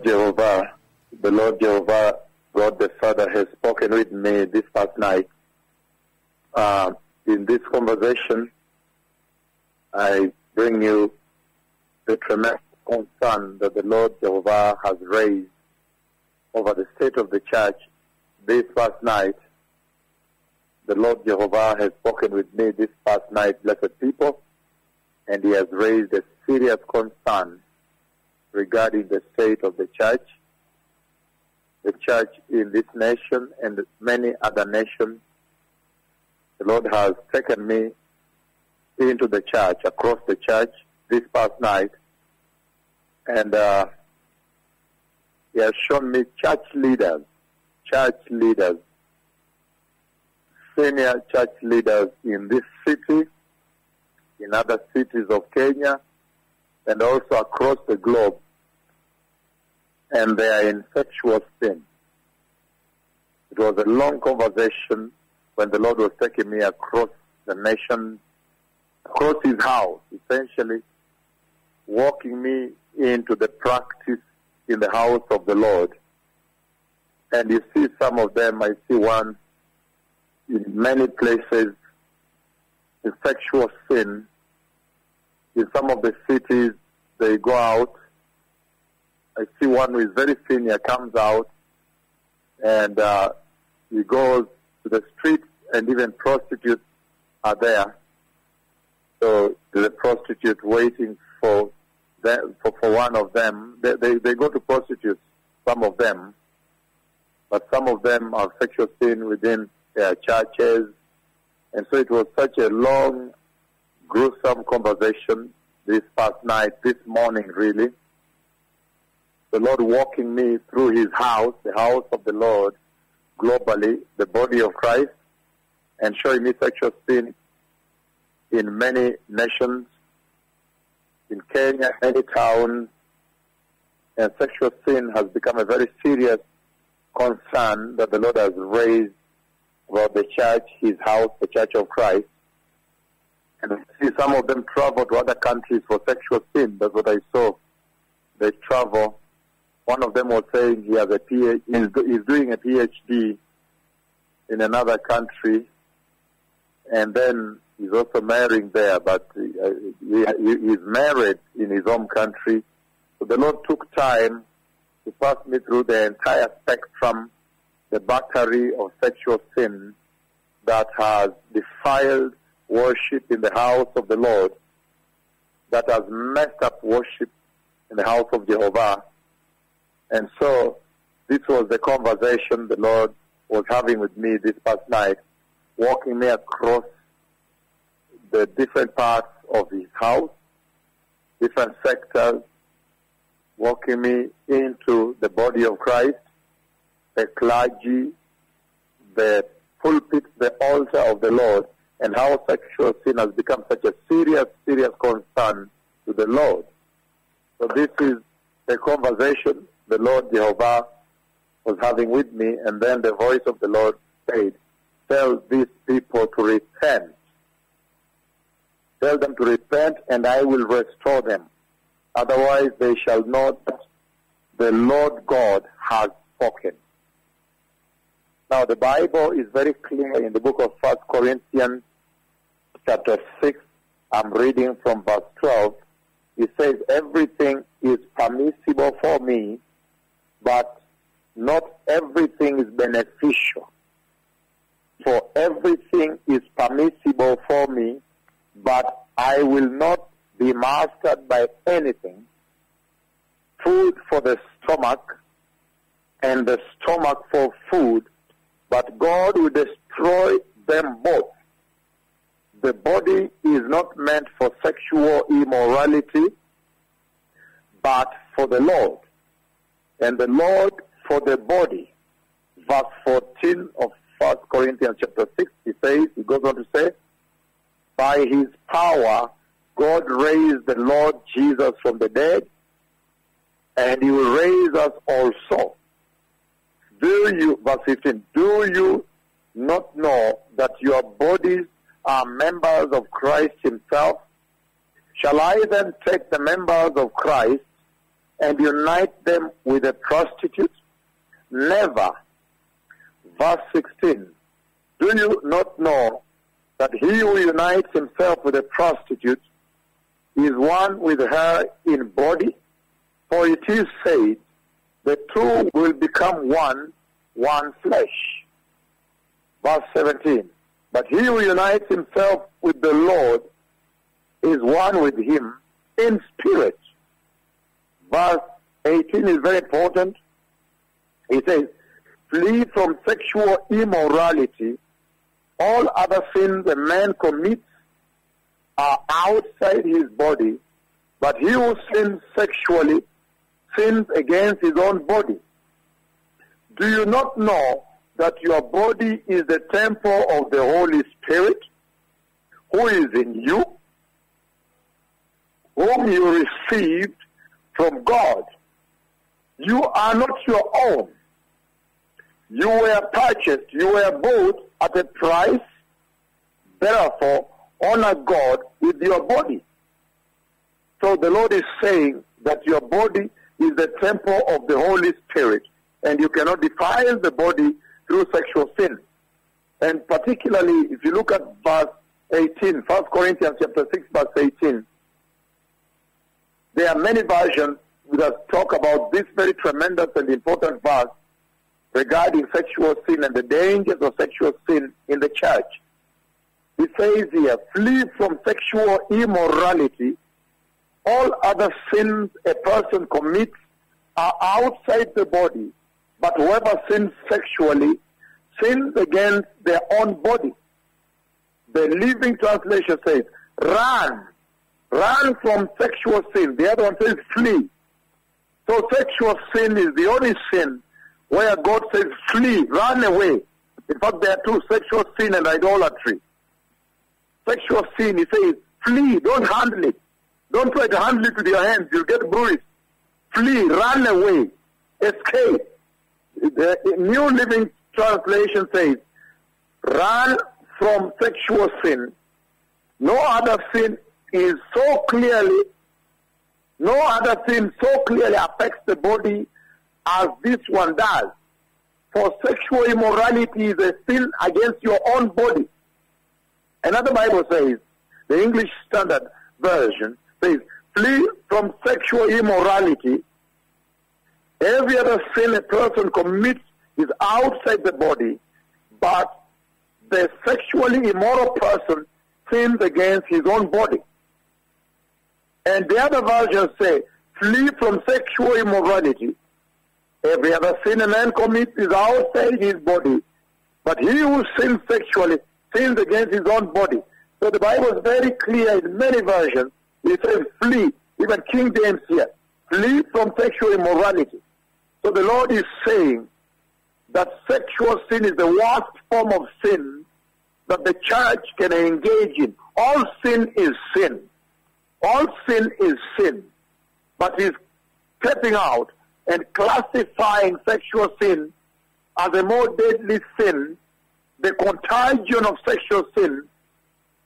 Lord Jehovah, the Lord Jehovah, God the Father has spoken with me this past night. Uh, in this conversation, I bring you the tremendous concern that the Lord Jehovah has raised over the state of the church this past night. The Lord Jehovah has spoken with me this past night, blessed people, and he has raised a serious concern regarding the state of the church, the church in this nation and many other nations. The Lord has taken me into the church, across the church this past night, and uh, He has shown me church leaders, church leaders, senior church leaders in this city, in other cities of Kenya, and also across the globe, and they are in sexual sin. It was a long conversation when the Lord was taking me across the nation, across His house, essentially, walking me into the practice in the house of the Lord. And you see some of them, I see one in many places, in sexual sin. In some of the cities, they go out. I see one who is very senior comes out and uh, he goes to the streets and even prostitutes are there. So the prostitute waiting for them, for, for one of them. They, they, they go to prostitutes, some of them, but some of them are sexual sin within their churches. And so it was such a long, gruesome conversation this past night, this morning really. The Lord walking me through his house, the house of the Lord, globally, the body of Christ, and showing me sexual sin in many nations, in Kenya, many towns, and sexual sin has become a very serious concern that the Lord has raised about the church, his house, the church of Christ. And I see some of them travel to other countries for sexual sin. That's what I saw. They travel. One of them was saying he has a PhD, he's, he's doing a PhD in another country, and then he's also marrying there, but uh, he, he, he's married in his home country. So the Lord took time to pass me through the entire spectrum, the battery of sexual sin that has defiled worship in the house of the Lord, that has messed up worship in the house of Jehovah. And so this was the conversation the Lord was having with me this past night, walking me across the different parts of his house, different sectors, walking me into the body of Christ, the clergy, the pulpit, the altar of the Lord, and how sexual sin has become such a serious, serious concern to the Lord. So this is the conversation the Lord Jehovah was having with me, and then the voice of the Lord said, Tell these people to repent. Tell them to repent, and I will restore them. Otherwise, they shall not. The Lord God has spoken. Now, the Bible is very clear in the book of First Corinthians, chapter 6. I'm reading from verse 12. It says, Everything is permissible for me, but not everything is beneficial. For everything is permissible for me, but I will not be mastered by anything. Food for the stomach, and the stomach for food, but God will destroy them both. The body is not meant for sexual immorality, but for the Lord, and the Lord for the body. Verse 14 of 1 Corinthians chapter 6, he says, he goes on to say, by his power, God raised the Lord Jesus from the dead, and he will raise us also. Do you, verse 15, do you not know that your bodies are members of Christ himself? Shall I then take the members of Christ and unite them with a prostitute? Never. Verse 16. Do you not know that he who unites himself with a prostitute is one with her in body? For it is said, the two will become one, one flesh. Verse 17. But he who unites himself with the Lord is one with him in spirit. Verse 18 is very important. He says, flee from sexual immorality. All other sins a man commits are outside his body, but he who sins sexually sins against his own body. Do you not know that your body is the temple of the Holy Spirit who is in you, whom you received from God? You are not your own. You were purchased, you were bought at a price. Therefore, honor God with your body. So the Lord is saying that your body is the temple of the Holy Spirit, and you cannot defile the body through sexual sin. And particularly, if you look at verse 18, 1 Corinthians chapter 6, verse 18, there are many versions that talk about this very tremendous and important verse regarding sexual sin and the dangers of sexual sin in the church. He says here, flee from sexual immorality. All other sins a person commits are outside the body, but whoever sins sexually sins against their own body. The Living Translation says, run. Run from sexual sin. The other one says, flee. So sexual sin is the only sin where God says, flee, run away. In fact, there are two, sexual sin and idolatry. Sexual sin, he says, flee, don't handle it. Don't try to handle it with your hands, you'll get bruised. Flee, run away, escape. The New Living Translation says, run from sexual sin. No other sin is so clearly, no other sin so clearly affects the body as this one does. For sexual immorality is a sin against your own body. Another Bible says, the English Standard Version says, flee from sexual immorality. Every other sin a person commits is outside the body, but the sexually immoral person sins against his own body. And the other versions say, flee from sexual immorality. Every other sin a man commits is outside his body, but he who sins sexually sins against his own body. So the Bible is very clear in many versions. It says flee, even King James here, flee from sexual immorality. So the Lord is saying that sexual sin is the worst form of sin that the church can engage in. All sin is sin. All sin is sin. But he's stepping out and classifying sexual sin as a more deadly sin, the contagion of sexual sin,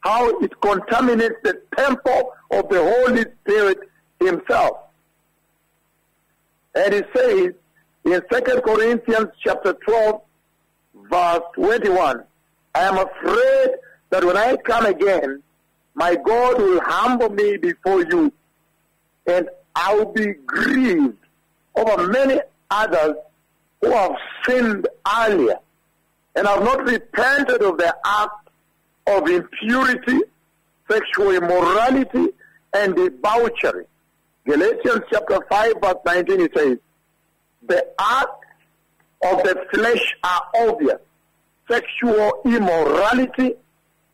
how it contaminates the temple of the Holy Spirit himself. And he says in 2 Corinthians chapter 12, verse 21, I am afraid that when I come again, my God will humble me before you, and I will be grieved over many others who have sinned earlier and have not repented of their act of impurity, sexual immorality, and debauchery. Galatians chapter 5 verse 19 it says, the acts of the flesh are obvious. Sexual immorality,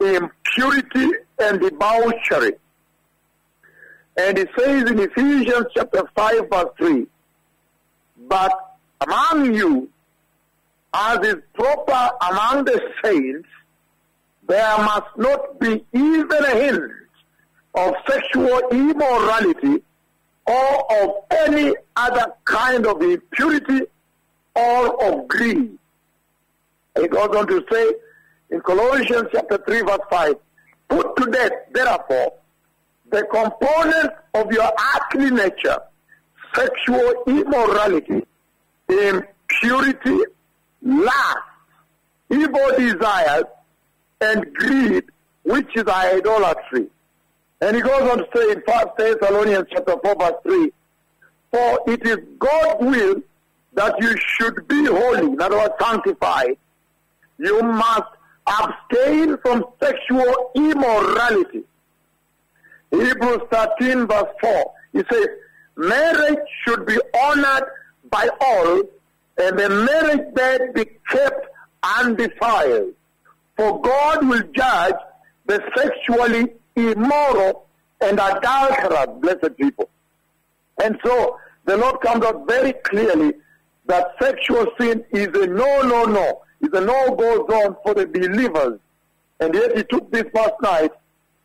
impurity, and debauchery. And it says in Ephesians chapter 5 verse 3, but among you, as is proper among the saints, there must not be even a hint of sexual immorality or of any other kind of impurity or of greed. He goes on to say in Colossians chapter 3 verse 5, put to death, therefore, the components of your earthly nature, sexual immorality, impurity, lust, evil desires, and greed, which is idolatry. And he goes on to say in 1 Thessalonians chapter 4 verse 3, For it is God's will that you should be holy, in other words, sanctified. You must abstain from sexual immorality. Hebrews 13 verse 4, he says, marriage should be honored by all, and the marriage bed be kept undefiled. For God will judge the sexually immoral and adulterous, blessed people. And so the Lord comes out very clearly that sexual sin is a no, no, no. It's a no-go zone for the believers. And yet he took this past night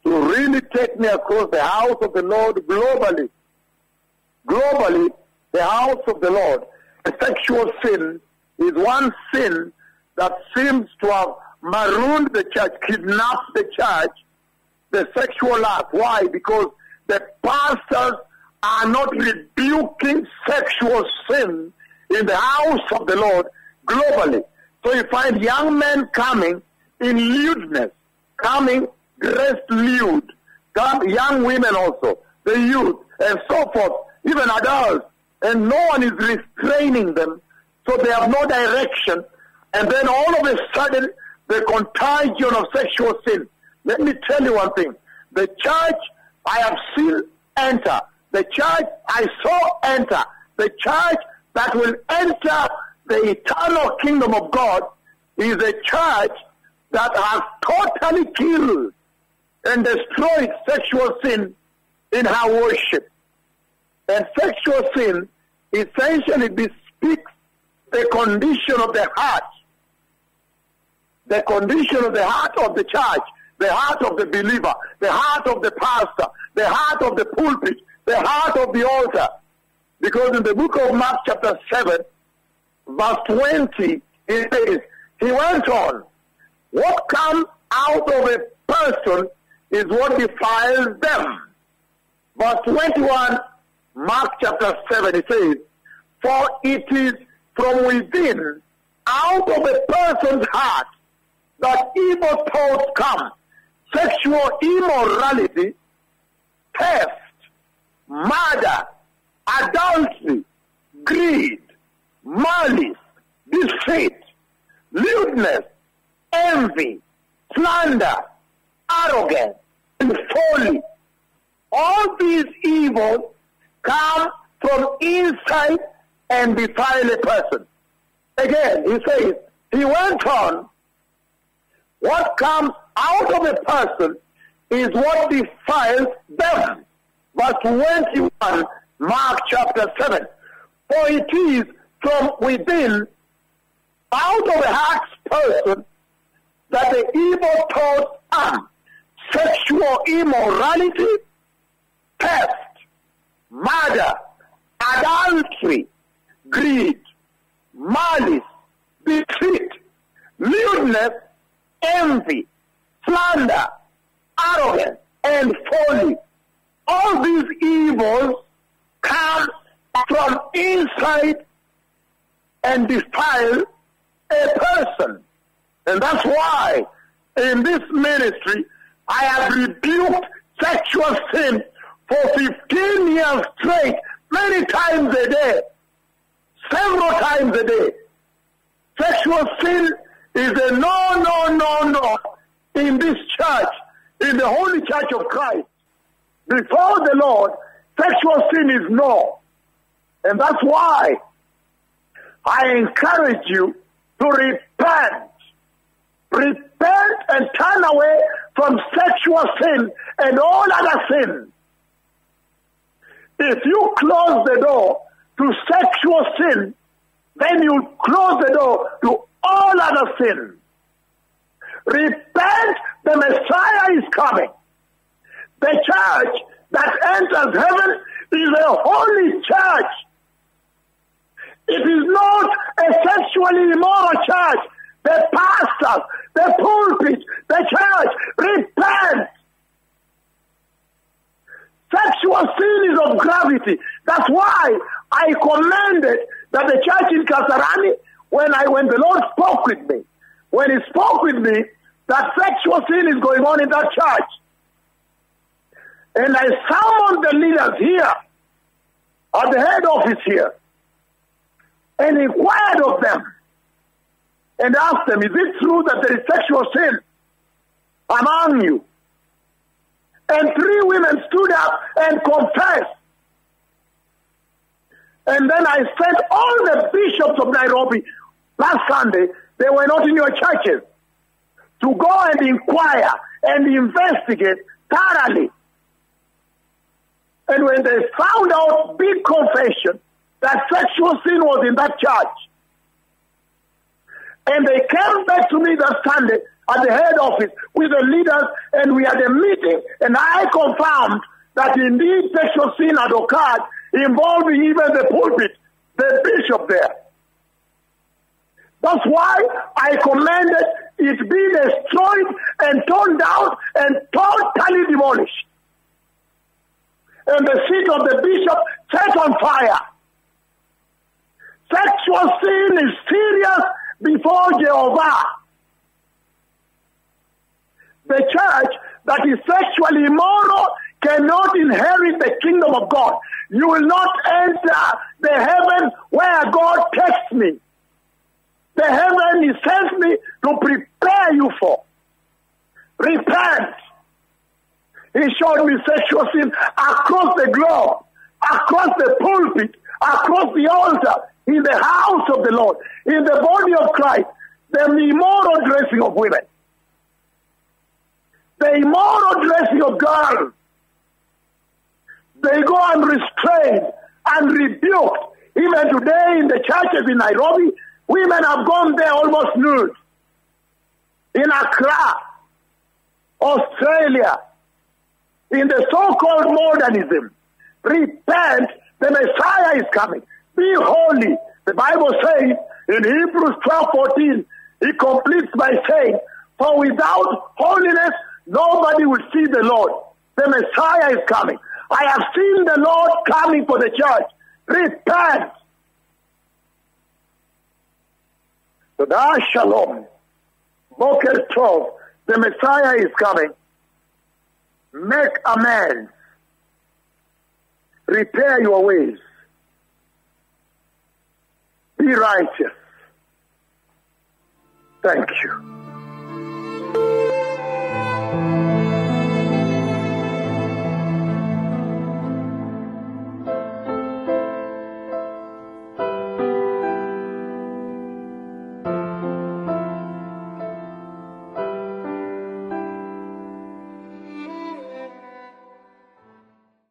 to really take me across the house of the Lord globally. Globally, the house of the Lord, sexual sin is one sin that seems to have marooned the church, kidnapped the church, the sexual act. Why? Because the pastors are not rebuking sexual sin in the house of the Lord globally. So you find young men coming in lewdness, coming dressed lewd, come young women also, the youth, and so forth, even adults, and no one is restraining them, so they have no direction, and then all of a sudden, the contagion of sexual sin. Let me tell you one thing. The church I have seen enter, the church I saw enter, the church that will enter the eternal kingdom of God is a church that has totally killed and destroyed sexual sin in her worship. And sexual sin essentially bespeaks the condition of the heart, the condition of the heart of the church, the heart of the believer, the heart of the pastor, the heart of the pulpit, the heart of the altar. Because in the book of Mark chapter 7, verse 20, it says, he went on, what comes out of a person is what defiles them. Verse 21, Mark chapter 7, it says, For it is from within, out of a person's heart, that evil thoughts come. Sexual immorality, theft, murder, adultery, greed, malice, deceit, lewdness, envy, slander, arrogance, and folly. All these evils come from inside and defile a person. Again, he says, he went on, what comes out of a person is what defiles them. Verse 21, Mark chapter 7. For it is from within, out of a heart's person, that the evil thoughts are Sexual immorality, theft, murder, adultery, greed, malice, deceit, lewdness, envy, slander, arrogance, and folly. All these evils come from inside and defile a person. And that's why in this ministry I have rebuked sexual sin for 15 years straight, many times a day, several times a day. Sexual sin is a no, no, no, no in this church, in the Holy Church of Christ. Before the Lord, sexual sin is no. And that's why I encourage you to repent. Repent and turn away from sexual sin and all other sins. If you close the door to sexual sin, then you close the door to all other sins. Repent, the Messiah is coming. The church that enters heaven is a holy church. It is not a sexually immoral church. The pastors, the pulpit, the church, repent. Sexual sin is of gravity. That's why I commanded that the church in Kasarani, when I when the Lord spoke with me, when He spoke with me, that sexual sin is going on in that church. And I summoned the leaders here at the head office here and inquired of them and asked them, Is it true that there is sexual sin among you? And three women stood up and confessed. And then I sent all the bishops of Nairobi last Sunday, they were not in your churches, to go and inquire and investigate thoroughly. And when they found out big confession that sexual sin was in that church, and they came back to me that Sunday at the head office with the leaders, and we had a meeting, and I confirmed that indeed sexual sin had occurred, involving even the pulpit, the bishop there. That's why I commanded it be destroyed and torn down and totally demolished. And the seat of the bishop set on fire. Sexual sin is serious before Jehovah. The church that is sexually immoral cannot inherit the kingdom of God. You will not enter the heaven where God takes me. The heaven He sends me to prepare you for. Repent. He showed me sexual sin across the globe, across the pulpit, across the altar, in the house of the Lord, in the body of Christ, the immoral dressing of women, the immoral dressing of girls. They go unrestrained and rebuked. Even today in the churches in Nairobi, women have gone there almost nude. In Accra, Australia, in the so-called modernism, repent, the Messiah is coming. Be holy. The Bible says in Hebrews 12 14, he completes by saying, For without holiness, nobody will see the Lord. The Messiah is coming. I have seen the Lord coming for the church. Repent. So that shalom. Boker 12. The Messiah is coming. Make amends. Repair your ways. Be righteous. Thank you.